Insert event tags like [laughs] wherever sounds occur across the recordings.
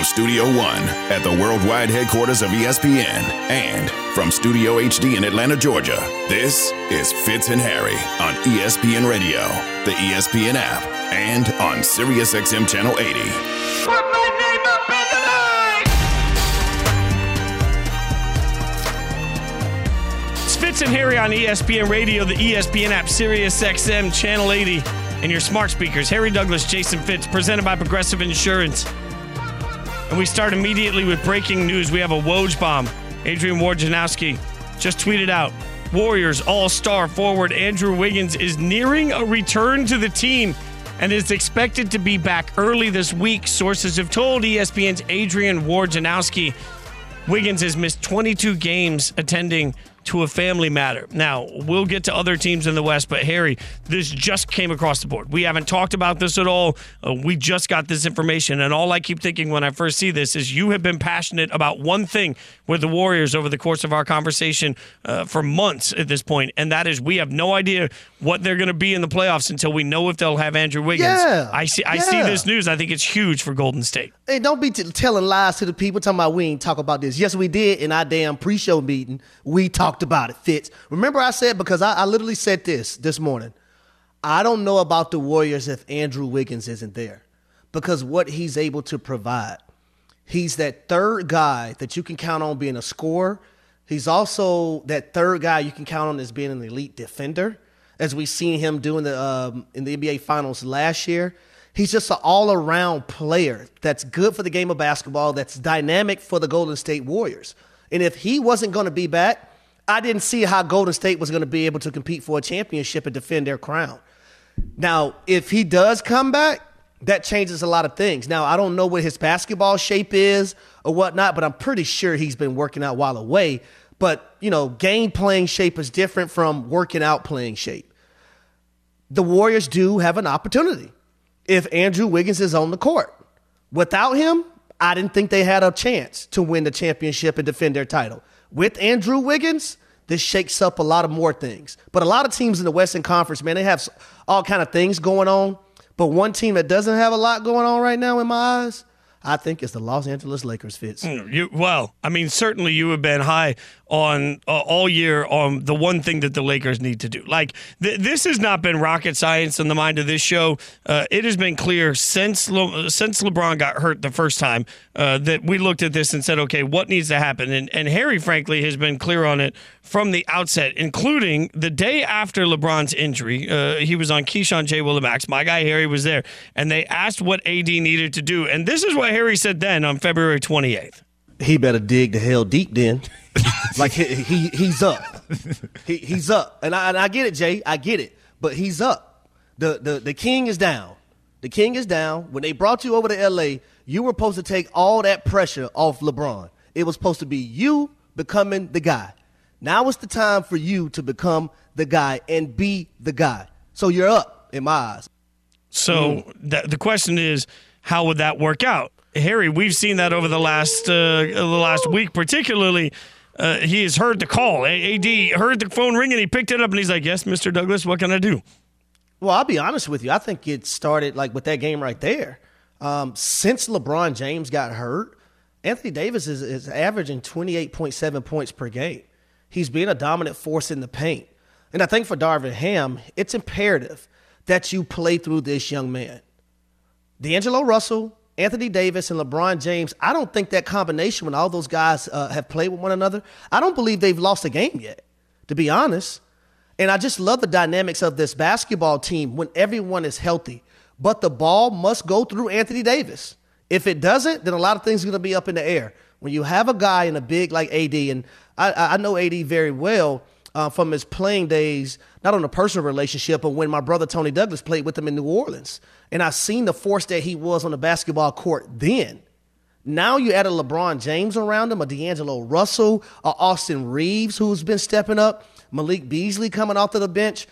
From Studio One at the worldwide headquarters of ESPN and from Studio HD in Atlanta, Georgia, this is Fitz and Harry on ESPN Radio, the ESPN app, and on SiriusXM Channel 80. Put my name up in the line! It's Fitz and Harry on ESPN Radio, the ESPN app, Sirius XM, Channel 80, and your smart speakers. Harry Douglas, Jason Fitz, presented by Progressive Insurance. And we start immediately with breaking news. We have a Woj bomb. Adrian Wojnarowski just tweeted out Warriors all star forward Andrew Wiggins is nearing a return to the team and is expected to be back early this week. Sources have told ESPN's Adrian Wojnarowski Wiggins has missed 22 games attending to a family matter. Now, we'll get to other teams in the West, but Harry, this just came across the board. We haven't talked about this at all. Uh, we just got this information, and all I keep thinking when I first see this is you have been passionate about one thing with the Warriors over the course of our conversation uh, for months at this point, and that is we have no idea what they're going to be in the playoffs until we know if they'll have Andrew Wiggins. Yeah, I see. I see this news. I think it's huge for Golden State. Hey, don't be t- telling lies to the people talking about we ain't talk about this. Yes, we did in our damn pre-show meeting. We talked about it, Fitz. Remember I said, because I, I literally said this this morning. I don't know about the Warriors if Andrew Wiggins isn't there because what he's able to provide. He's that third guy that you can count on being a scorer. He's also that third guy you can count on as being an elite defender, as we've seen him do in the um, in the NBA Finals last year. He's just an all-around player that's good for the game of basketball, that's dynamic for the Golden State Warriors. And if he wasn't going to be back, I didn't see how Golden State was going to be able to compete for a championship and defend their crown. Now, if he does come back, that changes a lot of things. Now, I don't know what his basketball shape is or whatnot, but I'm pretty sure he's been working out while away. But, you know, game playing shape is different from working out playing shape. The Warriors do have an opportunity if Andrew Wiggins is on the court. Without him, I didn't think they had a chance to win the championship and defend their title. With Andrew Wiggins, this shakes up a lot of more things. But a lot of teams in the Western Conference, man, they have all kind of things going on. But one team that doesn't have a lot going on right now in my eyes, I think it's the Los Angeles Lakers. fits. You, well, I mean, certainly you have been high on uh, all year on the one thing that the Lakers need to do. Like th- this has not been rocket science in the mind of this show. Uh, it has been clear since Le- since LeBron got hurt the first time uh, that we looked at this and said, okay, what needs to happen? And and Harry, frankly, has been clear on it from the outset, including the day after LeBron's injury. Uh, he was on Keyshawn JWill and Max. My guy Harry was there, and they asked what AD needed to do, and this is what Harry said then on February twenty eighth. He better dig the hell deep then. [laughs] like he, he he's up. He, he's up. And I, and I get it, Jay. I get it. But he's up. The, the the king is down. The king is down. When they brought you over to LA, you were supposed to take all that pressure off LeBron. It was supposed to be you becoming the guy. Now it's the time for you to become the guy and be the guy. So you're up in my eyes. So mm. th- the question is, how would that work out, Harry? We've seen that over the last uh, the last week, particularly. Uh, he has heard the call. AD heard the phone ring and he picked it up and he's like, "Yes, Mr. Douglas, what can I do?" Well, I'll be honest with you. I think it started like with that game right there. Um, since LeBron James got hurt, Anthony Davis is, is averaging 28.7 points per game. He's being a dominant force in the paint. And I think for Darvin Ham, it's imperative that you play through this young man. D'Angelo Russell, Anthony Davis, and LeBron James, I don't think that combination, when all those guys uh, have played with one another, I don't believe they've lost a game yet, to be honest. And I just love the dynamics of this basketball team when everyone is healthy. But the ball must go through Anthony Davis. If it doesn't, then a lot of things are going to be up in the air. When you have a guy in a big like AD, and I, I know AD very well uh, from his playing days, not on a personal relationship, but when my brother Tony Douglas played with him in New Orleans. And I've seen the force that he was on the basketball court then. Now you add a LeBron James around him, a D'Angelo Russell, a Austin Reaves who's been stepping up, Malik Beasley coming off the bench.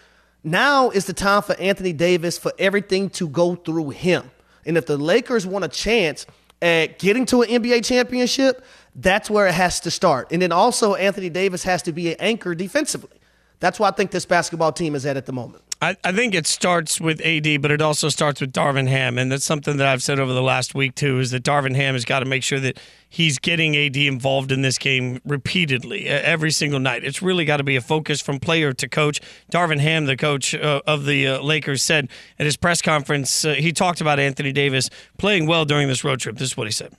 Now is the time for Anthony Davis for everything to go through him. And if the Lakers want a chance at getting to an NBA championship, that's where it has to start. And then also Anthony Davis has to be an anchor defensively. That's why I think this basketball team is at at the moment. I, I think it starts with AD, but it also starts with Darvin Ham. And that's something that I've said over the last week, too, is that Darvin Ham has got to make sure that he's getting AD involved in this game repeatedly, every single night. It's really got to be a focus from player to coach. Darvin Ham, the coach uh, of the uh, Lakers, said at his press conference, uh, he talked about Anthony Davis playing well during this road trip. This is what he said.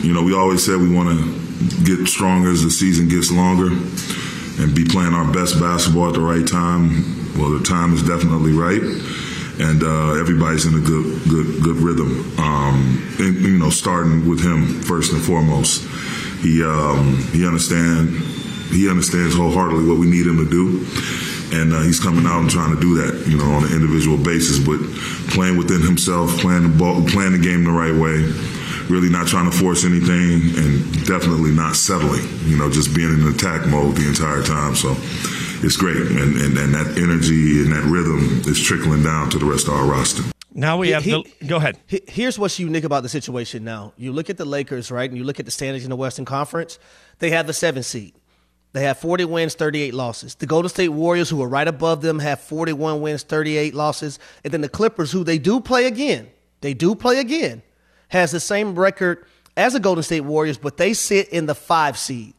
You know, we always said we want to get stronger as the season gets longer and be playing our best basketball at the right time well, the time is definitely right, and uh, everybody's in a good, good, good rhythm. Um, and, you know, starting with him first and foremost, he um, he understand he understands wholeheartedly what we need him to do. And uh, he's coming out and trying to do that, you know, on an individual basis. But playing within himself, playing the ball, playing the game the right way, really not trying to force anything, and definitely not settling. You know, just being in attack mode the entire time. So it's great, and, and, and that energy and that rhythm is trickling down to the rest of our roster. Now we have he, the. Go ahead. Here's what's unique about the situation now. You look at the Lakers, right, and you look at the standings in the Western Conference. They have the seven seed. They have 40 wins, 38 losses. The Golden State Warriors, who are right above them, have 41 wins, 38 losses. And then the Clippers, who they do play again, they do play again, has the same record as the Golden State Warriors, but they sit in the five seed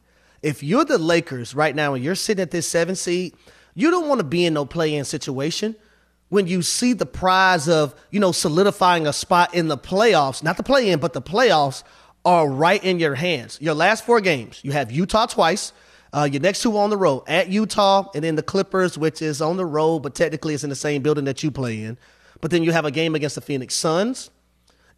if you're the Lakers right now and you're sitting at this seven seed, you don't want to be in no play-in situation when you see the prize of you know solidifying a spot in the playoffs, not the play-in, but the playoffs are right in your hands. Your last four games, you have Utah twice. Uh, your next two on the road at Utah, and then the Clippers, which is on the road, but technically it's in the same building that you play in. But then you have a game against the Phoenix Suns,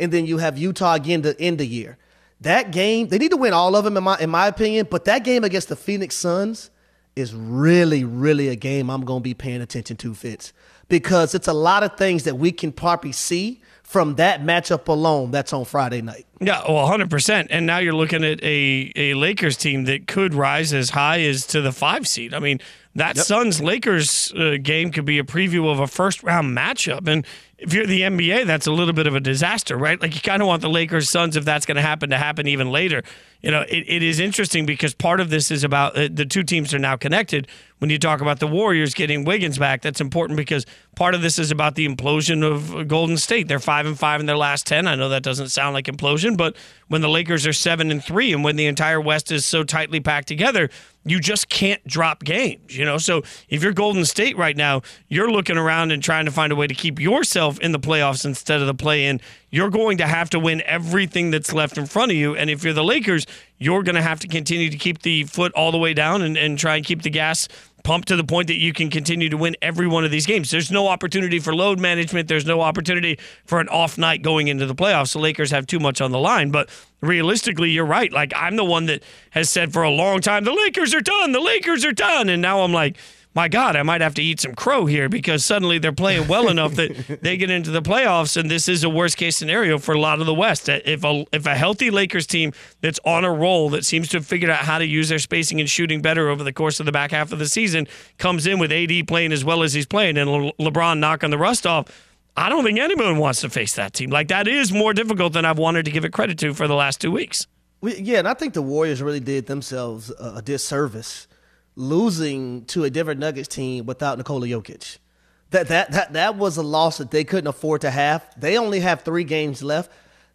and then you have Utah again to end the year. That game, they need to win all of them in my in my opinion, but that game against the Phoenix Suns is really, really a game I'm going to be paying attention to, Fitz, because it's a lot of things that we can probably see from that matchup alone that's on Friday night. Yeah, well, 100%. And now you're looking at a, a Lakers team that could rise as high as to the five seed. I mean, that yep. Suns Lakers uh, game could be a preview of a first round matchup. And if you're the NBA, that's a little bit of a disaster, right? Like you kind of want the Lakers Suns, if that's going to happen, to happen even later. You know, it, it is interesting because part of this is about uh, the two teams are now connected. When you talk about the Warriors getting Wiggins back, that's important because part of this is about the implosion of Golden State. They're five and five in their last ten. I know that doesn't sound like implosion, but when the Lakers are seven and three, and when the entire West is so tightly packed together, you just can't drop games, you know? So if you're Golden State right now, you're looking around and trying to find a way to keep yourself in the playoffs instead of the play in. You're going to have to win everything that's left in front of you. And if you're the Lakers, you're going to have to continue to keep the foot all the way down and, and try and keep the gas pumped to the point that you can continue to win every one of these games. There's no opportunity for load management. There's no opportunity for an off night going into the playoffs. The Lakers have too much on the line. But realistically, you're right. Like, I'm the one that has said for a long time, the Lakers are done. The Lakers are done. And now I'm like, my God, I might have to eat some crow here because suddenly they're playing well [laughs] enough that they get into the playoffs, and this is a worst case scenario for a lot of the West. Uh, if a if a healthy Lakers team that's on a roll that seems to have figured out how to use their spacing and shooting better over the course of the back half of the season comes in with AD playing as well as he's playing and Le- LeBron knocking the rust off. I don't think anyone wants to face that team. Like that is more difficult than I've wanted to give it credit to for the last two weeks. Yeah, and I think the Warriors really did themselves a disservice losing to a Denver Nuggets team without Nikola Jokic. That that that that was a loss that they couldn't afford to have. They only have three games left.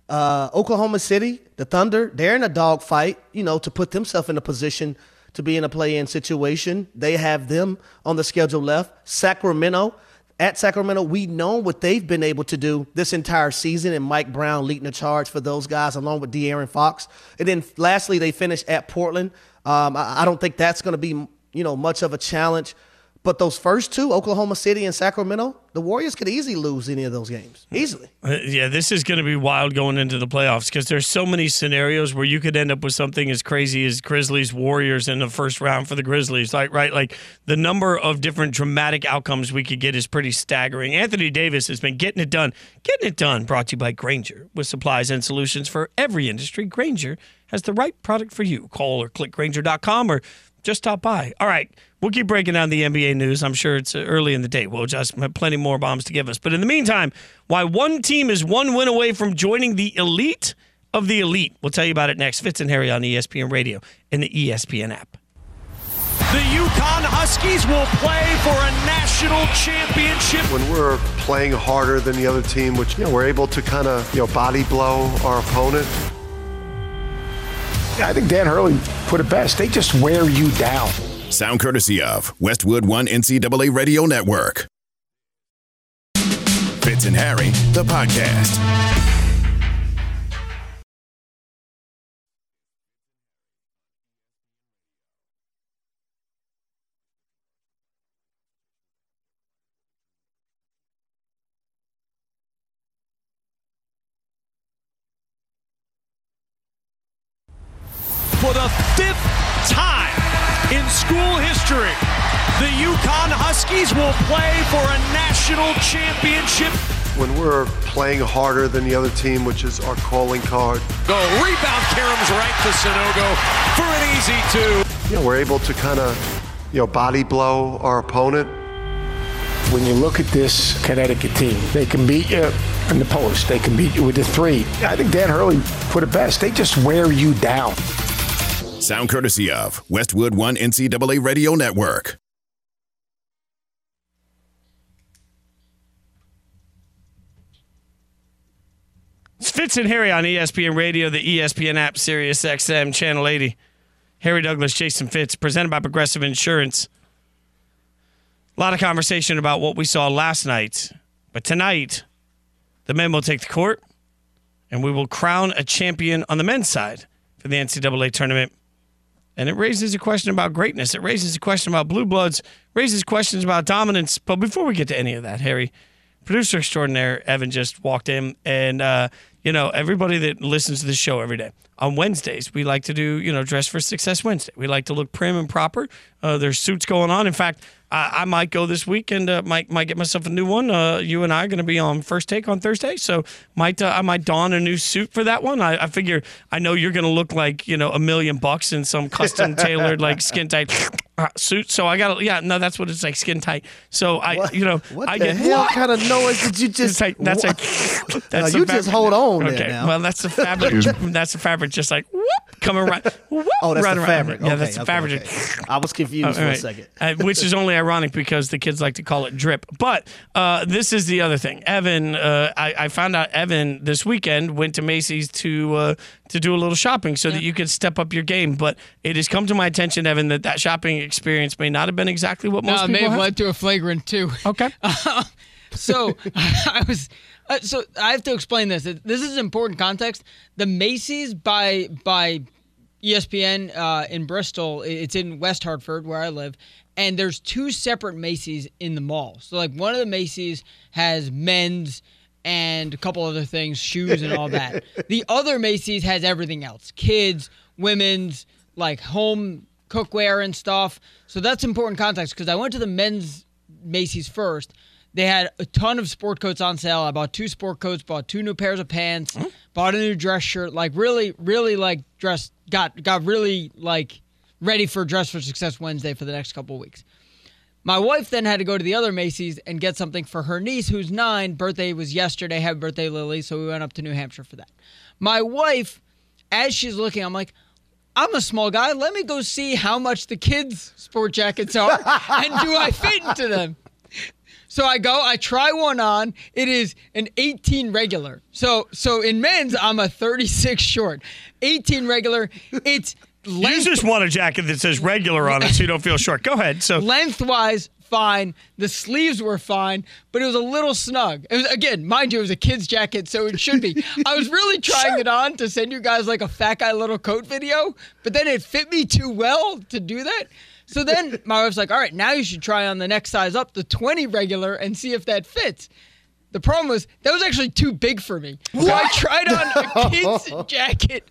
Uh, Oklahoma City, the Thunder, they're in a dogfight, you know, to put themselves in a position to be in a play-in situation. They have them on the schedule left. Sacramento, at Sacramento, we know what they've been able to do this entire season, and Mike Brown leading the charge for those guys, along with De'Aaron Fox. And then lastly, they finished at Portland. Um, I, I don't think that's going to be you know much of a challenge but those first two, Oklahoma City and Sacramento, the Warriors could easily lose any of those games. Easily. Uh, yeah, this is going to be wild going into the playoffs because there's so many scenarios where you could end up with something as crazy as Grizzlies Warriors in the first round for the Grizzlies. Like right, like the number of different dramatic outcomes we could get is pretty staggering. Anthony Davis has been getting it done. Getting it done brought to you by Grainger with supplies and solutions for every industry. Grainger has the right product for you. Call or click grainger.com or just stop by. All right, we'll keep breaking down the NBA news. I'm sure it's early in the day. We'll just have plenty more bombs to give us. But in the meantime, why one team is one win away from joining the elite of the elite. We'll tell you about it next. Fitz and Harry on ESPN Radio and the ESPN app. The UConn Huskies will play for a national championship. When we're playing harder than the other team, which you know we're able to kind of you know body blow our opponent. I think Dan Hurley put it best. They just wear you down. Sound courtesy of Westwood One NCAA Radio Network. Fitz and Harry, the podcast. School history, the UConn Huskies will play for a national championship. When we're playing harder than the other team, which is our calling card, Go rebound, Karam's right to Sanogo for an easy two. you know we're able to kind of you know body blow our opponent. When you look at this Connecticut team, they can beat you in the post. They can beat you with the three. I think Dan Hurley put it best. They just wear you down. Sound courtesy of Westwood One NCAA Radio Network. It's Fitz and Harry on ESPN Radio, the ESPN app, Sirius XM, Channel 80. Harry Douglas, Jason Fitz, presented by Progressive Insurance. A lot of conversation about what we saw last night. But tonight, the men will take the court and we will crown a champion on the men's side for the NCAA tournament. And it raises a question about greatness. It raises a question about blue bloods, raises questions about dominance. But before we get to any of that, Harry, producer extraordinaire Evan just walked in, and uh, you know everybody that listens to the show every day on Wednesdays, we like to do you know dress for success Wednesday. We like to look prim and proper. Uh, there's suits going on. In fact, I, I might go this week and uh, might might get myself a new one. Uh, you and I are going to be on first take on Thursday, so might uh, I might don a new suit for that one. I, I figure I know you're going to look like you know a million bucks in some custom [laughs] tailored like skin tight uh, suit. So I got to yeah no that's what it's like skin tight. So I you know What I the get hell kind of noise did you [laughs] just? like that's like that's No, the you just hold on Okay, now. well that's the fabric. that's the fabric, just like whoop, coming right. Whoop, Oh, that's right the around. fabric. Yeah, okay, that's the okay, fabric. okay. I was confused All for a second. Uh, which is only [laughs] ironic because the kids like to call it drip. But uh, this is the other thing. Evan, uh, I, I found out Evan this weekend went to Macy's to uh, to do a little shopping so that you could step up your game. But it has come to my attention, Evan, that that shopping experience may not have been exactly what most No, it may people have have. led to a flagrant too. Okay. [laughs] So [laughs] I was. Uh, so I have to explain this. This is important context. The Macy's by by ESPN uh, in Bristol. It's in West Hartford where I live, and there's two separate Macy's in the mall. So like one of the Macy's has men's and a couple other things, shoes and all that. [laughs] the other Macy's has everything else: kids, women's, like home cookware and stuff. So that's important context because I went to the men's Macy's first. They had a ton of sport coats on sale. I bought two sport coats, bought two new pairs of pants, mm-hmm. bought a new dress shirt. Like really, really like dressed. Got got really like ready for Dress for Success Wednesday for the next couple of weeks. My wife then had to go to the other Macy's and get something for her niece, who's nine. Birthday was yesterday. Happy birthday, Lily. So we went up to New Hampshire for that. My wife, as she's looking, I'm like, I'm a small guy. Let me go see how much the kids' sport jackets are [laughs] and do I fit into them. So I go, I try one on. It is an 18 regular. So so in men's, I'm a 36 short. 18 regular. It's You just want a jacket that says regular on it so you don't feel short. Go ahead. So lengthwise fine. The sleeves were fine, but it was a little snug. It was again, mind you, it was a kid's jacket, so it should be. [laughs] I was really trying it on to send you guys like a fat guy little coat video, but then it fit me too well to do that. So then my wife's like, "All right, now you should try on the next size up, the 20 regular, and see if that fits." The problem was that was actually too big for me. So I tried on a kid's jacket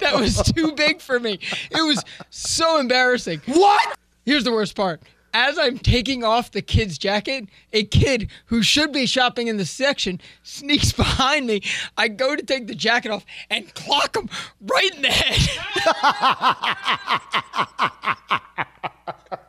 that was too big for me. It was so embarrassing. What? Here's the worst part. As I'm taking off the kid's jacket, a kid who should be shopping in the section sneaks behind me. I go to take the jacket off and clock him right in the head. [laughs]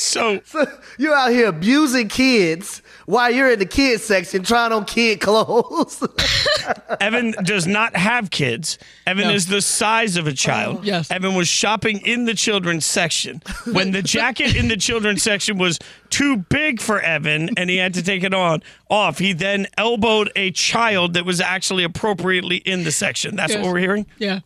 So, so you're out here abusing kids while you're in the kids section trying on kid clothes. [laughs] Evan does not have kids. Evan No. is the size of a child. Oh, yes. Evan was shopping in the children's section. When the jacket in the children's section was too big for Evan and he had to take it on off, he then elbowed a child that was actually appropriately in the section. That's Yes. what we're hearing? Yeah.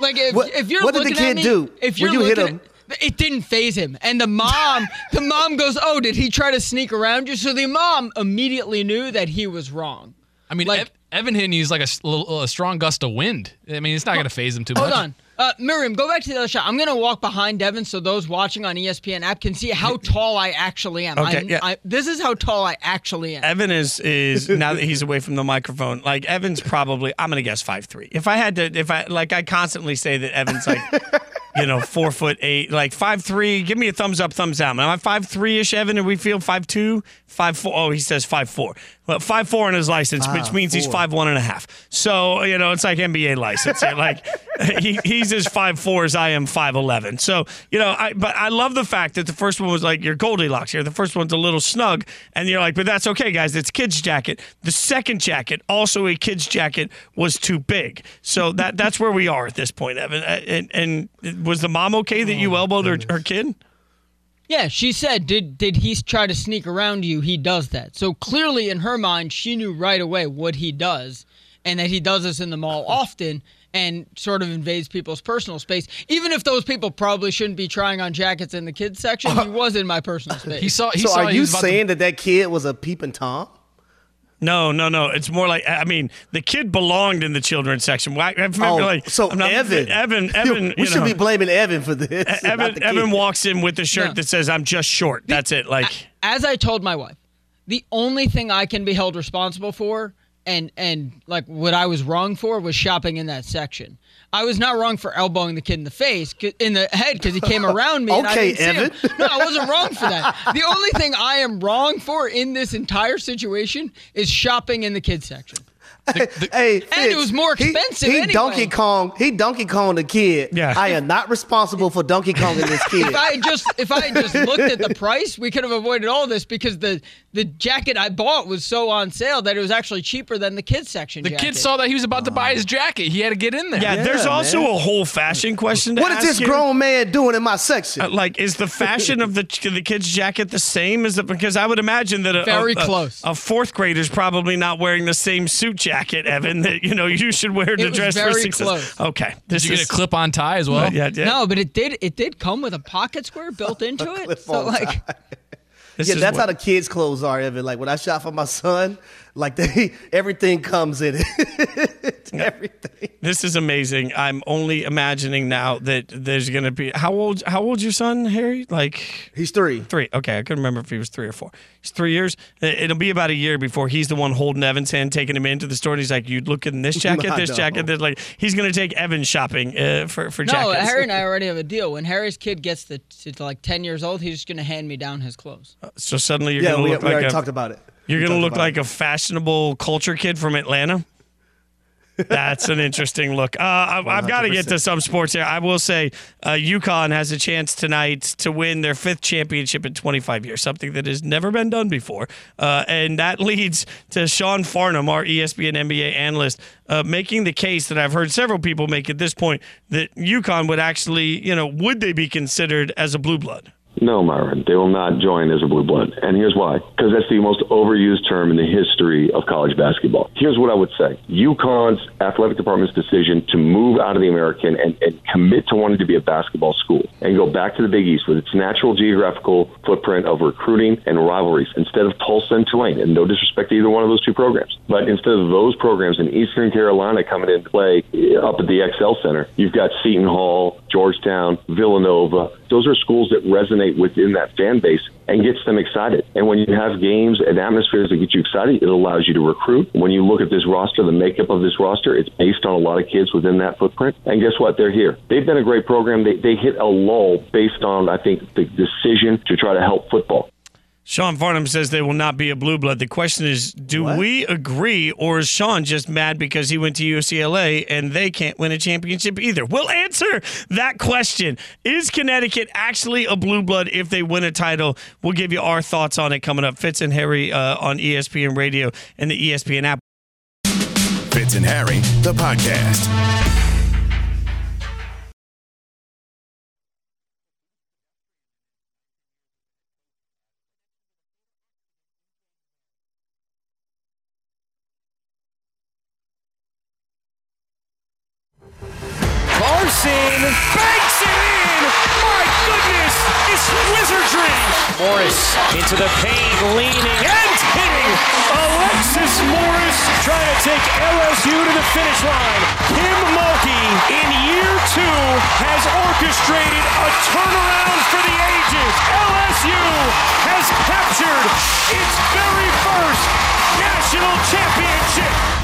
Like if, What- if you're what did the looking at kid me, do if you're you hit him? at- it didn't phase him. And the mom, [laughs] the mom goes, "Oh, did he try to sneak around you?" So the mom immediately knew that he was wrong. I mean, Like- Ev- Evan hitting you is like a, s- little- a strong gust of wind. I mean, it's not going to phase him too Hold much. Hold on. Uh, Miriam, go back to the other shot. I'm going to walk behind Devin so those watching on ESPN app can see how tall I actually am. Okay, I'm- yeah. I, this is how tall I actually am. Evan is is [laughs] now that he's away from the microphone. Like Evan's probably I'm gonna guess five three. If I had to, if I like, I constantly say that Evan's like, [laughs] you know, four foot eight, like five three. Give me a thumbs up, thumbs down. Am I five three ish, Evan? And we feel five two, five four. Oh, he says five four. Well, five four on his license, which means he's five one and a half. So you know, it's like NBA license. like [laughs] he, he's as five four as I am five eleven. So you know, I but I love the fact that the first one was like your Goldilocks here. The first one's a little snug, and you're like, but that's okay, guys. It's kid's jacket. The second jacket, also a kid's jacket, was too big. So that that's where we are at this point, Evan. Uh, And, and was the mom okay that you elbowed her, her kid? Yeah, she said, did did he try to sneak around you? He does that. So clearly, in her mind, she knew right away what he does, and that he does this in the mall [laughs] often and sort of invades people's personal space. Even if those people probably shouldn't be trying on jackets in the kids section, he [laughs] was in my personal space. He saw. He so saw. are he you was about to- saying that that kid was a peeping tom? No, no, no. It's more like I mean, the kid belonged in the children's section. Why- I remember, Oh, like, so I'm not- Evan, Evan, [laughs] Evan. we you should know, be blaming Evan for this. [laughs] not Evan, Evan walks in with a shirt No. that says "I'm just short." That's it. Like, as I told my wife, the only thing I can be held responsible for and and like what I was wrong for was shopping in that section. I was not wrong for elbowing the kid in the face, in the head, because he came around me. and I [laughs] Okay, didn't see him. Evan. No, I wasn't wrong for that. The only thing I am wrong for in this entire situation is shopping in the kids section. [laughs] Hey, Fitz, was more he- expensive He, anyway. Donkey Kong. He Donkey Kong the kid. Yeah. I am not responsible for Donkey Kong and this kid. If I just if I had just looked at the price, we could have avoided all this because the the jacket I bought was so on sale that it was actually cheaper than the kids section. The jacket. kid saw that he was about to buy his jacket. He had to get in there. yeah, there's Yeah, also man. a whole fashion question. To what is ask this here. grown man doing in my section? Uh, like, is the fashion of the the kid's jacket the same? Is it because I would imagine that a, Very a, a- close. A, fourth grader's probably not wearing the same suit jacket, Evan. That you know you should wear to was dress for very success. close. Okay, this Did you get is a clip-on tie as well? Uh, yeah, yeah. No, but it did. It did come with a pocket square built into it. So like, This yeah, that's what- how the kids' clothes are, Evan. Like when I shop for my son, like they everything comes in it. [laughs] everything. This is amazing. I'm only imagining now that there's gonna be how old? How old's your son, Harry? Like He's three. three. Okay, I couldn't remember if he was three or four. He's three years. It- It'll be about a year before he's the one holding Evan's hand, taking him into the store. And he's like, "You look in this [laughs] jacket, this know. jacket." That like he's gonna take Evan shopping uh, for for no, jackets. Harry and I [laughs] already have a deal. When Harry's kid gets to, to like ten years old, he's just gonna hand me down his clothes. so suddenly you're Yeah, gonna we, look we already a, talked about it. You're gonna look like it. a fashionable culture kid from Atlanta. That's an interesting look. Uh, I, I've got to get to some sports here. I will say, uh, UConn has a chance tonight to win their fifth championship in 25 years, something that has never been done before. Uh, and that [laughs] leads to Sean Farnham, our ESPN NBA analyst, uh, making the case that I've heard several people make at this point that UConn would actually, you know, would they be considered as a blue blood? No, Myron, they will not join as a blue blood. And here's why. Because that's the most overused term in the history of college basketball. Here's what I would say. UConn's athletic department's decision to move out of the American and, and commit to wanting to be a basketball school and go back to the Big East with its natural geographical footprint of recruiting and rivalries instead of Tulsa and Tulane. And no disrespect to either one of those two programs. But instead of those programs in Eastern Carolina coming into play up at the XL Center, you've got Seton Hall, Georgetown, Villanova. Those are schools that resonate within that fan base and gets them excited. And when you have games and atmospheres that get you excited, it allows you to recruit. When you look at this roster, the makeup of this roster, it's based on a lot of kids within that footprint. And guess what? They're here. They've been a great program. They, they hit a lull based on, I think, the decision to try to help football. Sean Farnham says they will not be a blue blood. The question is, do What? we agree, or is Sean just mad because he went to UCLA and they can't win a championship either? We'll answer that question. Is Connecticut actually a blue blood if they win a title? We'll give you our thoughts on it coming up. Fitz and Harry uh, on ESPN Radio and the ESPN app. Fitz and Harry, the podcast. Larson banks it in. My goodness, it's wizardry. Morris into the paint, leaning and hitting. Alexis Morris trying to take LSU to the finish line. Kim Mulkey in year two has orchestrated a turnaround for the ages. LSU has captured its very first national championship.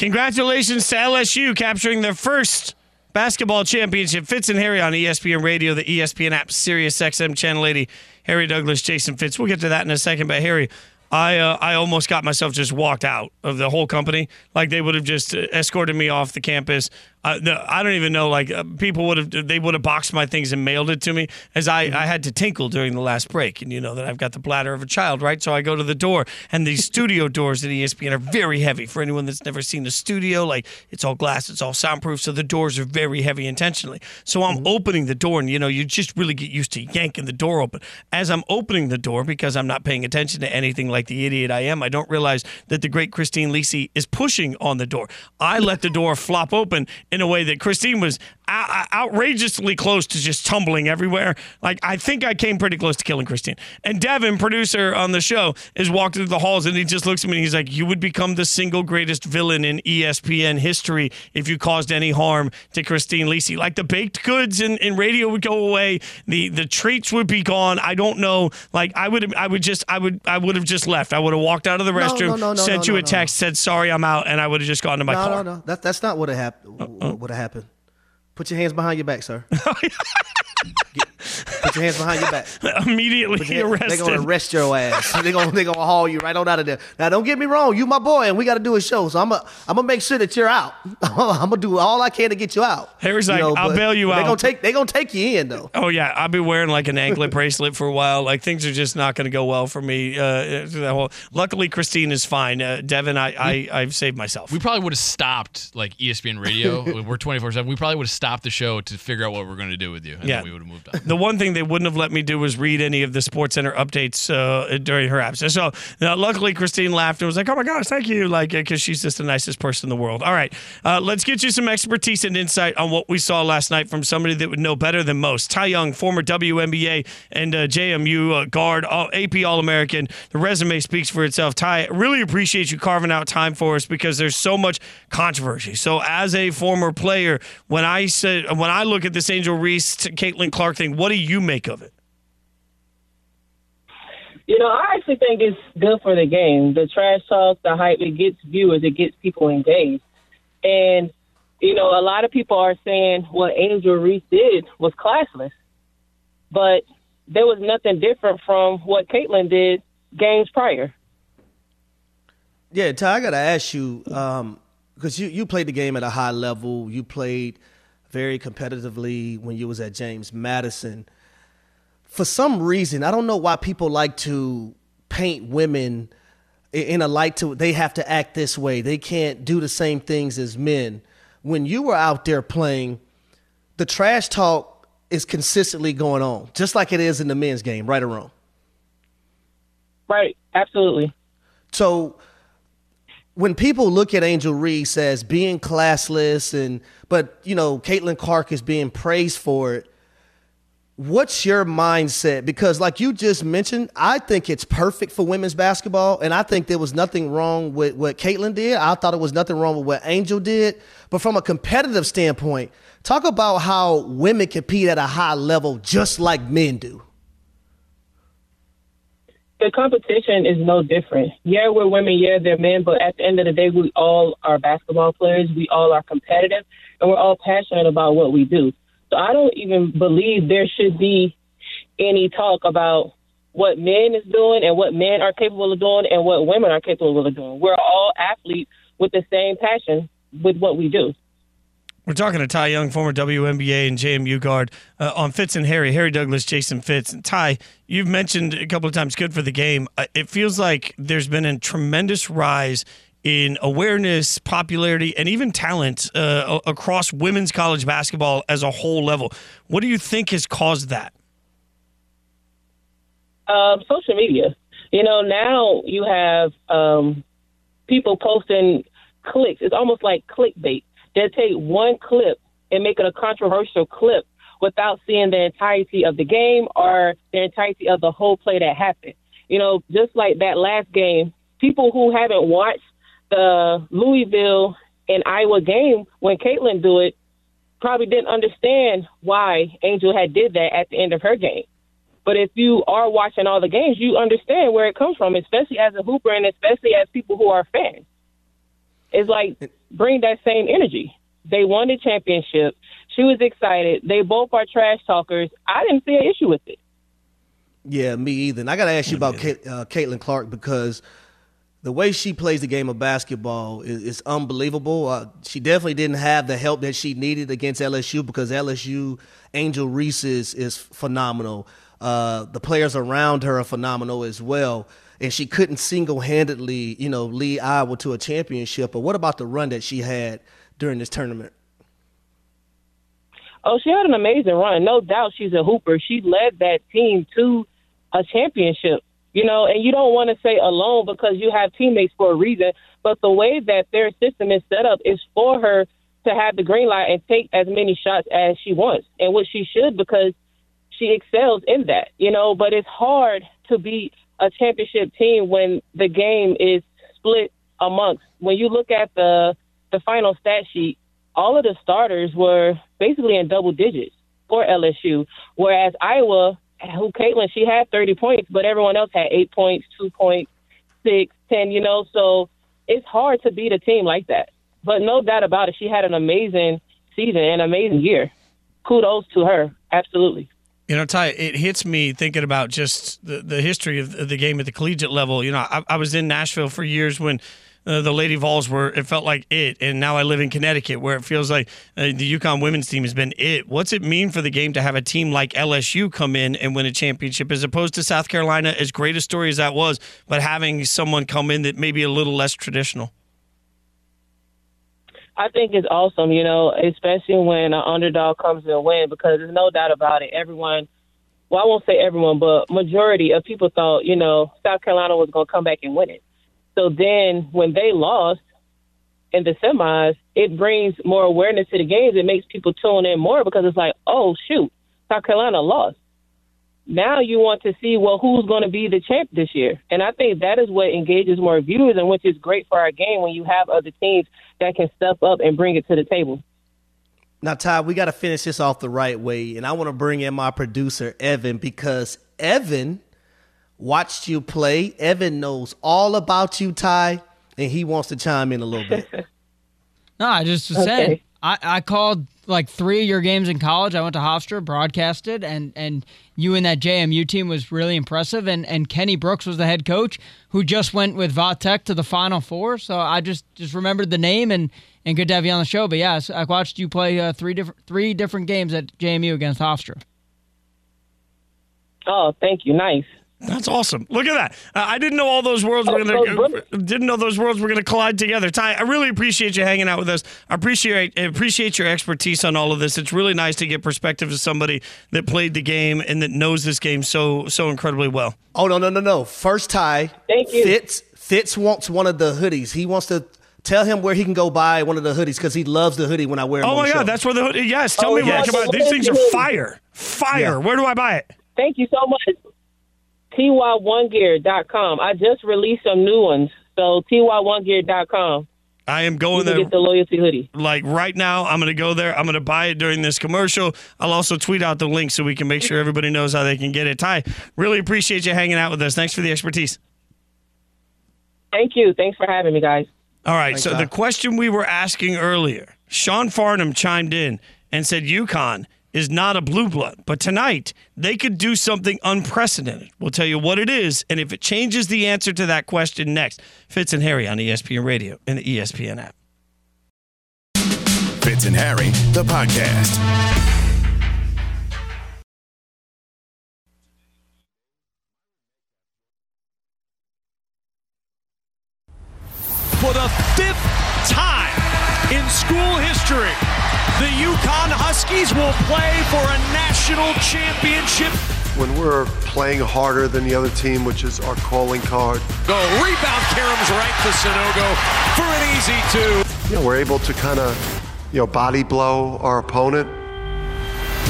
Congratulations to LSU capturing their first basketball championship. Fitz and Harry on ESPN Radio, the ESPN app, Sirius XM Channel 80. Harry Douglas, Jason Fitz. We'll get to that in a second. But Harry, I uh, I almost got myself just walked out of the whole company. Like they would have just uh, escorted me off the campus. Uh, the, I don't even know. Like uh, people would have they would have boxed my things and mailed it to me. As I I had to tinkle during the last break, and you know that I've got the bladder of a child, right? So I go to the door, and these studio doors at ESPN are very heavy. For anyone that's never seen a studio, like it's all glass, it's all soundproof, so the doors are very heavy intentionally. So I'm opening the door, and you know you just really get used to yanking the door open. As I'm opening the door, because I'm not paying attention to anything like the idiot I am, I don't realize that the great Christine Lisi is pushing on the door. I let the door flop open in a way that Christine was outrageously close to just tumbling everywhere. Like I think I came pretty close to killing Christine. And Devin, producer on the show, is walking through the halls and he just looks at me and he's like, "You would become the single greatest villain in ESPN history if you caused any harm to Christine Lisi. Like the baked goods in, in radio would go away, the the treats would be gone. I don't know. Like I would I would just I would I would have just left. I would have walked out of the restroom, no, no, no, sent no, you a no, text, said sorry, I'm out, and I would have just gone to my no, car. no, no. That, that's not what happened. What would have happened? Put your hands behind your back, sir. [laughs] Get- put your hands behind your back. [laughs] Immediately your hands- arrested. They're gonna arrest your ass. [laughs] They're gonna they gonna haul you right on out of there. Now, don't get me wrong. You my boy, and we got to do a show. So I'm gonna I'm gonna make sure that you're out. [laughs] I'm gonna do all I can to get you out. Harry's You like, know, "I'll bail you They out." gonna take they gonna take you in though. Oh yeah, I'll be wearing like an anklet bracelet for a while. Like things are just not going to go well for me. Uh, through that whole. Luckily, Christine is fine. Uh, Devin, I, I I've saved myself. We probably would have stopped like ESPN Radio. we're 24 7. We probably would have stopped the show to figure out what we're going to do with you. And Yeah. then we would have moved on. The one thing they wouldn't have let me do was read any of the Sports Center updates uh, during her absence. So uh, luckily, Christine laughed and was like, "Oh my gosh, thank you!" Like because she's just the nicest person in the world. All right, uh, let's get you some expertise and insight on what we saw last night from somebody that would know better than most. Ty Young, former WNBA and uh, JMU uh, guard, all, AP All American. The resume speaks for itself. Ty, really appreciate you carving out time for us because there's so much controversy. So as a former player, when I said when I look at this Angel Reese, Caitlin Clark thing, what do you make of it? You know, I actually think it's good for the game. The trash talk, the hype, it gets viewers, it gets people engaged. And, you know, a lot of people are saying what Angel Reese did was classless. But there was nothing different from what Caitlin did games prior. Yeah, Ty, I gotta ask you um, because you you played the game at a high level. You played very competitively when you was at James Madison. For some reason, I don't know why people like to paint women in a light to they have to act this way. They can't do the same things as men. When you were out there playing, the trash talk is consistently going on, just like it is in the men's game, right or wrong. Right, absolutely. So when people look at Angel Reese as being classless and but you know, Caitlin Clark is being praised for it, what's your mindset? Because like you just mentioned, I think it's perfect for women's basketball, and I think there was nothing wrong with what Caitlin did. I thought it was nothing wrong with what Angel did. But from a competitive standpoint, talk about how women compete at a high level just like men do. The competition is no different. Yeah, we're women, yeah, they're men, but at the end of the day, we all are basketball players. We all are competitive, and we're all passionate about what we do. So I don't even believe there should be any talk about what men is doing and what men are capable of doing and what women are capable of doing. We're all athletes with the same passion with what we do. We're talking to Ty Young, former WNBA and JMU guard, uh, on Fitz and Harry, Harry Douglas, Jason Fitz. And Ty, you've mentioned a couple of times good for the game. Uh, it feels like there's been a tremendous rise in awareness, popularity, and even talent uh, across women's college basketball as a whole level. What do you think has caused that? Um, social media. You know, now you have um, people posting clicks. It's almost like clickbait. They'll take one clip and make it a controversial clip without seeing the entirety of the game or the entirety of the whole play that happened. You know, just like that last game, people who haven't watched the Louisville and Iowa game when Caitlin do it probably didn't understand why Angel had did that at the end of her game. But if you are watching all the games, you understand where it comes from, especially as a hooper and especially as people who are fans. It's like bring that same energy. They won the championship. She was excited. They both are trash talkers. I didn't see an issue with it. Yeah, me either. And I got to ask you about Kate, uh, Caitlin Clark because the way she plays the game of basketball is, is unbelievable. Uh, she definitely didn't have the help that she needed against LSU because LSU Angel Reese is, is phenomenal. Uh, the players around her are phenomenal as well. And she couldn't single handedly, you know, lead Iowa to a championship. But what about the run that she had during this tournament? Oh, she had an amazing run. No doubt she's a hooper. She led that team to a championship you know, and you don't want to say alone because you have teammates for a reason. But the way that their system is set up is for her to have the green light and take as many shots as she wants, and what she should because she excels in that, you know. But it's hard to beat a championship team when the game is split amongst. When you look at the the final stat sheet, all of the starters were basically in double digits for LSU, whereas Iowa who Caitlin, she had 30 points, but everyone else had eight points, two points, six, ten, you know, so it's hard to beat a team like that. But no doubt about it, she had an amazing season and amazing year. Kudos to her. Absolutely. You know, Ty, it hits me thinking about just the, the history of the game at the collegiate level. You know, I, I was in Nashville for years when uh, the Lady Vols were, it felt like it. And now I live in Connecticut where it feels like uh, the UConn women's team has been it. What's it mean for the game to have a team like LSU come in and win a championship as opposed to South Carolina, as great a story as that was, but having someone come in that may be a little less traditional? I think it's awesome, you know, especially when an underdog comes in and win because there's no doubt about it. Everyone, well, I won't say everyone, but majority of people thought, you know, South Carolina was going to come back and win it. So then when they lost in the semis, it brings more awareness to the games. It makes people tune in more because it's like, oh, shoot, South Carolina lost. Now you want to see, well, who's going to be the champ this year? And I think that is what engages more viewers and which is great for our game when you have other teams that can step up and bring it to the table. Now, Ty, we got to finish this off the right way. And I want to bring in my producer, Evan, because Evan watched you play. Evan knows all about you, Ty, and he wants to chime in a little bit. [laughs] no, I just was okay. saying. I, I called like three of your games in college. I went to Hofstra, broadcasted, and and you and that JMU team was really impressive. And and Kenny Brooks was the head coach who just went with VA Tech to the Final Four. So I just just remembered the name and and good to have you on the show. But yeah, I watched you play uh, three different three different games at JMU against Hofstra. Oh, thank you. Nice. That's awesome. Look at that. Uh, I didn't know all those worlds were gonna uh, didn't know those worlds were gonna collide together. Ty, I really appreciate you hanging out with us. I appreciate appreciate your expertise on all of this. It's really nice to get perspective of somebody that played the game and that knows this game so so incredibly well. Oh no no no no! First Ty, thank you. Fitz Fitz wants one of the hoodies. He wants to tell him where he can go buy one of the hoodies because he loves the hoodie when I wear. It. Oh my god, show. that's where the hoodie. Yes, tell oh, me yes. more about these things are fire, fire. Yeah. Where do I buy it? Thank you so much ty1gear.com. I just released some new ones. So ty1gear.com. I am going there. Get the loyalty hoodie. Like right now, I'm going to go there. I'm going to buy it during this commercial. I'll also tweet out the link so we can make sure everybody knows how they can get it. Ty, really appreciate you hanging out with us. Thanks for the expertise. Thank you. Thanks for having me, guys. All right. Thanks, so Ty. the question we were asking earlier, Sean Farnham chimed in and said UConn is not a blue blood. But tonight, they could do something unprecedented. We'll tell you what it is, and if it changes the answer to that question next. Fitz and Harry on ESPN Radio and the ESPN app. Fitz and Harry, the podcast. For the fifth time in school history, the UConn Huskies will play for a national championship. When we're playing harder than the other team, which is our calling card, Go rebound, Karam's right to Sanogo for an easy two. you know, we're able to kind of, you know, body blow our opponent.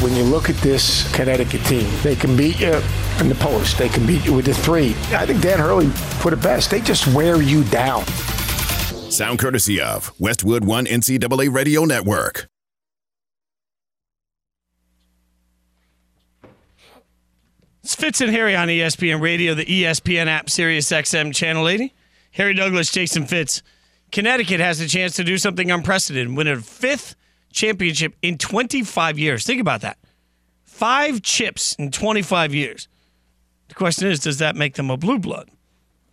When you look at this Connecticut team, they can beat you in the post. They can beat you with the three. I think Dan Hurley put it best. They just wear you down. Sound courtesy of Westwood One NCAA Radio Network. It's Fitz and Harry on ESPN Radio, the ESPN app, Sirius XM Channel 80. Harry Douglas, Jason Fitz. Connecticut has a chance to do something unprecedented, win a fifth championship in 25 years. Think about that. Five chips in 25 years. The question is, does that make them a blue blood?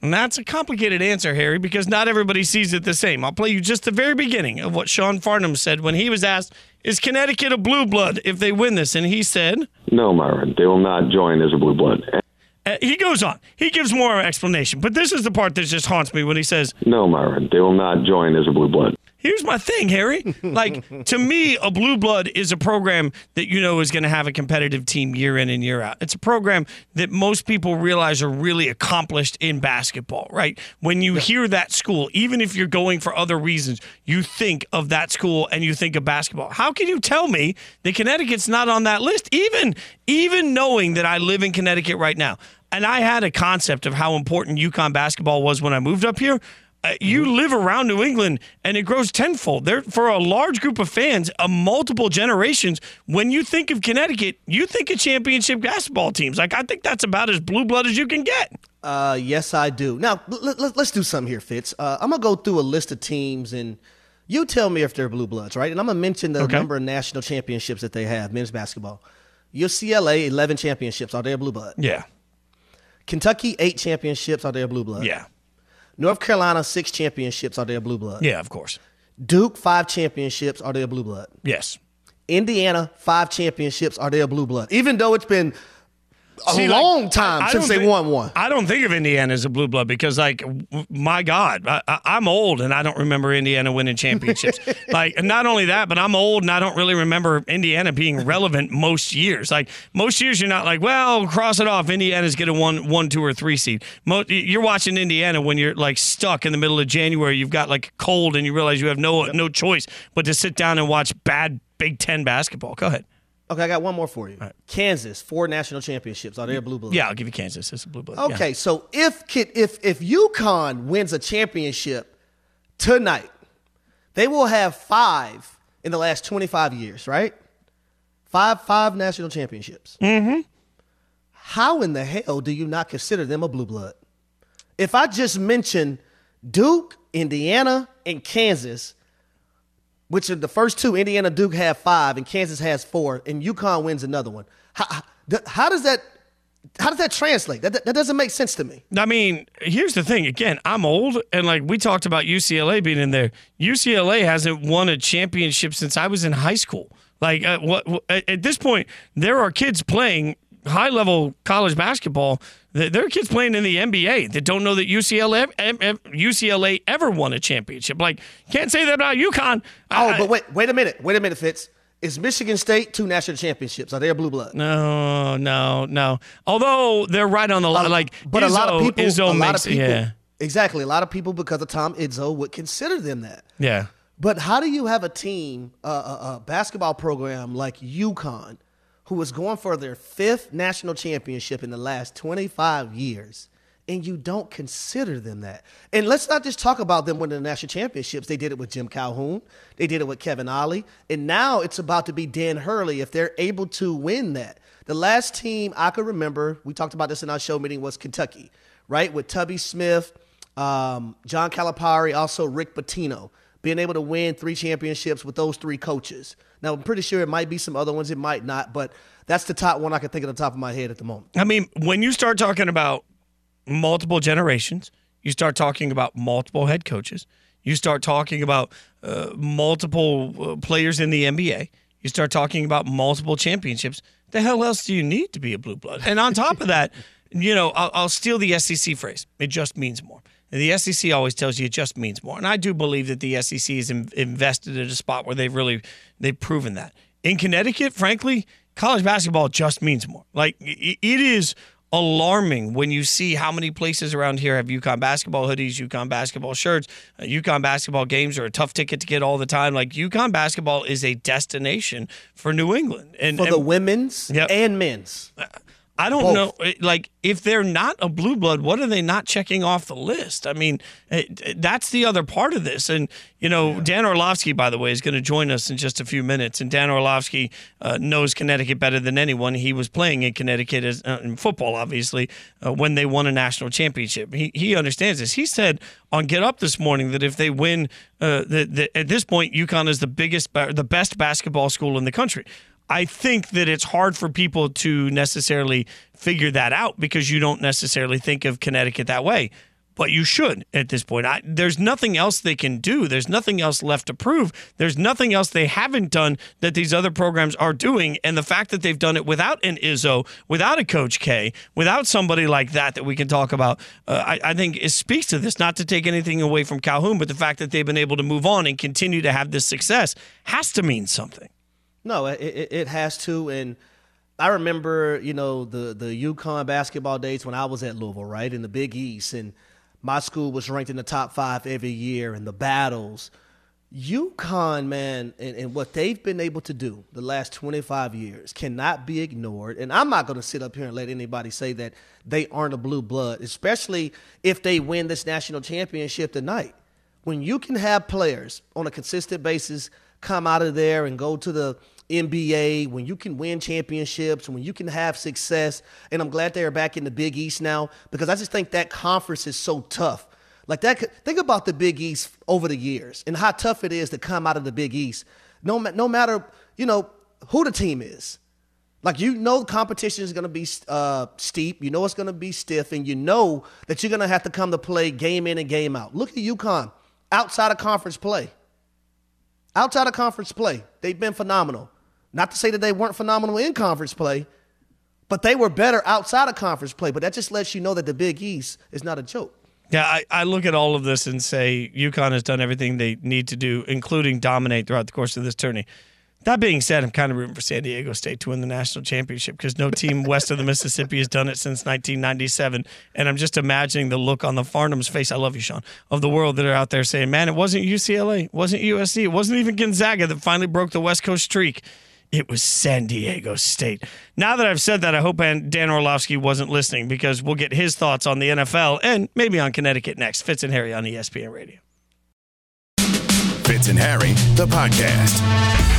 And that's a complicated answer, Harry, because not everybody sees it the same. I'll play you just the very beginning of what Sean Farnham said when he was asked, Is Connecticut a blue blood if they win this? And he said, No, Myron, they will not join as a blue blood. Uh, he goes on. He gives more explanation, but this is the part that just haunts me when he says, No, Myron, they will not join as a blue blood. Here's my thing, Harry. Like, to me, a Blue Blood is a program that you know is going to have a competitive team year in and year out. It's a program that most people realize are really accomplished in basketball, right? When you hear that school, even if you're going for other reasons, you think of that school and you think of basketball. How can you tell me that Connecticut's not on that list? Even, even knowing that I live in Connecticut right now, and I had a concept of how important UConn basketball was when I moved up here. Uh, you live around New England and it grows tenfold. There for a large group of fans, a multiple generations. When you think of Connecticut, you think of championship basketball teams. Like I think that's about as blue blood as you can get. Uh, yes, I do. Now let, let, let's do something here, Fitz. Uh, I'm gonna go through a list of teams and you tell me if they're blue bloods, right? And I'm gonna mention the Okay. number of national championships that they have, men's basketball. UCLA, 11 championships. Are they a blue blood? Yeah, Kentucky, eight championships. Are they a blue blood? yeah, North Carolina, six championships. Are they a blue blood? yeah. Of course. Duke, five championships. Are they a blue blood? Yes. Indiana, five championships. Are they a blue blood? Even though it's been a See, like, long time I- I since they thi- won one. I don't think of Indiana as a blue blood because, like, w- my God, I, I'm old and I don't remember Indiana winning championships. [laughs] like, not only that, but I'm old and I don't really remember Indiana being relevant most years. Like, most years you're not like, well, cross it off. Indiana's get a one, one, two, or three seed. Mo- you're watching Indiana when you're like stuck in the middle of January. You've got like cold and you realize you have no no choice but to sit down and watch bad Big Ten basketball. Go ahead. Okay, I got one more for you. Kansas, four national championships. Are they a blue blood? Yeah, I'll give you Kansas. It's a blue blood. Yeah. Okay, so if if if UConn wins a championship tonight, they will have five in the last twenty five years, right? Five five national championships. Mm-hmm. How in the hell do you not consider them a blue blood? If I just mention Duke, Indiana, and Kansas, which are the first two, Indiana, Duke have five, and Kansas has four, and UConn wins another one. How, how- does that? How does that translate? That, that doesn't make sense to me. I mean, here's the thing. Again, I'm old, and like we talked about UCLA being in there. UCLA hasn't won a championship since I was in high school. Like, uh, what, what at at this point, there are kids playing high level college basketball. There are kids playing in the NBA that don't know that UCLA UCLA ever won a championship. Like, can't say that about UConn. Oh, I- but wait, wait a minute, wait a minute, Fitz. Is Michigan State two national championships? Are they a blue blood? no, no, no. Although they're right on the line. Like, but a lot of people, Izzo a lot makes, of people, yeah, exactly. A lot of people, because of Tom Izzo, would consider them that. yeah. But how do you have a team, a, a, a basketball program like UConn, who is going for their fifth national championship in the last 25 years, and you don't consider them that? And let's not just talk about them winning the national championships. They did it with Jim Calhoun, they did it with Kevin Ollie, and now it's about to be Dan Hurley if they're able to win that. The last team I could remember, we talked about this in our show meeting, was Kentucky, right? With Tubby Smith, um, John Calipari, also Rick Pitino. Being able to win three championships with those three coaches. Now, I'm pretty sure it might be some other ones, it might not, but that's the top one I can think of the top of my head at the moment. I mean, when you start talking about multiple generations, you start talking about multiple head coaches, you start talking about uh, multiple uh, players in the NBA, you start talking about multiple championships. The hell else do you need to be a blue blood? And on top of that, [laughs] you know, I'll, I'll steal the SEC phrase. It just means more. And the SEC always tells you it just means more, and I do believe that the SEC is in, invested in a spot where they've really they've proven that. In Connecticut, frankly, college basketball just means more. Like it is alarming when you see how many places around here have UConn basketball hoodies, UConn basketball shirts. Uh, UConn basketball games are a tough ticket to get all the time. Like UConn basketball is a destination for New England and for and, the women's Yep. and men's. I don't Both. know. eh, Like, if they're not a blue blood, what are they not checking off the list? I mean, it, it- that's the other part of this. And, you know, Dan Orlovsky, by the way, is going to join us in just a few minutes. And Dan Orlovsky uh, knows Connecticut better than anyone. He was playing in Connecticut as, uh, in football, obviously, uh, when they won a national championship. He, he understands this. He said on Get Up this morning that if they win, uh, that that at this point, UConn is the biggest, the best basketball school in the country. I think that it's hard for people to necessarily figure that out because you don't necessarily think of Connecticut that way. But you should at this point. I, there's nothing else they can do. There's nothing else left to prove. There's nothing else they haven't done that these other programs are doing. And the fact that they've done it without an Izzo, without a Coach K, without somebody like that that we can talk about, uh, I, I think it speaks to this. Not to take anything away from Calhoun, but the fact that they've been able to move on and continue to have this success has to mean something. No, it, it, has to. And I remember, you know, the the UConn basketball days when I was at Louisville, right, in the Big East, and my school was ranked in the top five every year, and the battles. UConn, man, and, and what they've been able to do the last 25 years cannot be ignored. And I'm not going to sit up here and let anybody say that they aren't a blue blood, especially if they win this national championship tonight. When you can have players on a consistent basis come out of there and go to the NBA, when you can win championships, when you can have success, and I'm glad they're back in the Big East now because I just think that conference is so tough. Like that, think about the Big East over the years and how tough it is to come out of the Big East. No, no matter you know who the team is. Like you know, competition is going to be uh, steep. You know it's going to be stiff, and you know that you're going to have to come to play game in and game out. Look at UConn outside of conference play. Outside of conference play, they've been phenomenal. Not to say that they weren't phenomenal in conference play, but they were better outside of conference play. But that just lets you know that the Big East is not a joke. Yeah, I, I look at all of this and say UConn has done everything they need to do, including dominate throughout the course of this tourney. That being said, I'm kind of rooting for San Diego State to win the national championship because no team west of the Mississippi has done it since 1997. And I'm just imagining the look on the Farnham's face. I love you, Sean, of the world that are out there saying, man, it wasn't UCLA, it wasn't USC, it wasn't even Gonzaga that finally broke the West Coast streak. It was San Diego State. Now that I've said that, I hope Dan Orlovsky wasn't listening because we'll get his thoughts on the NFL and maybe on Connecticut next. Fitz and Harry on ESPN Radio. Fitz and Harry, the podcast.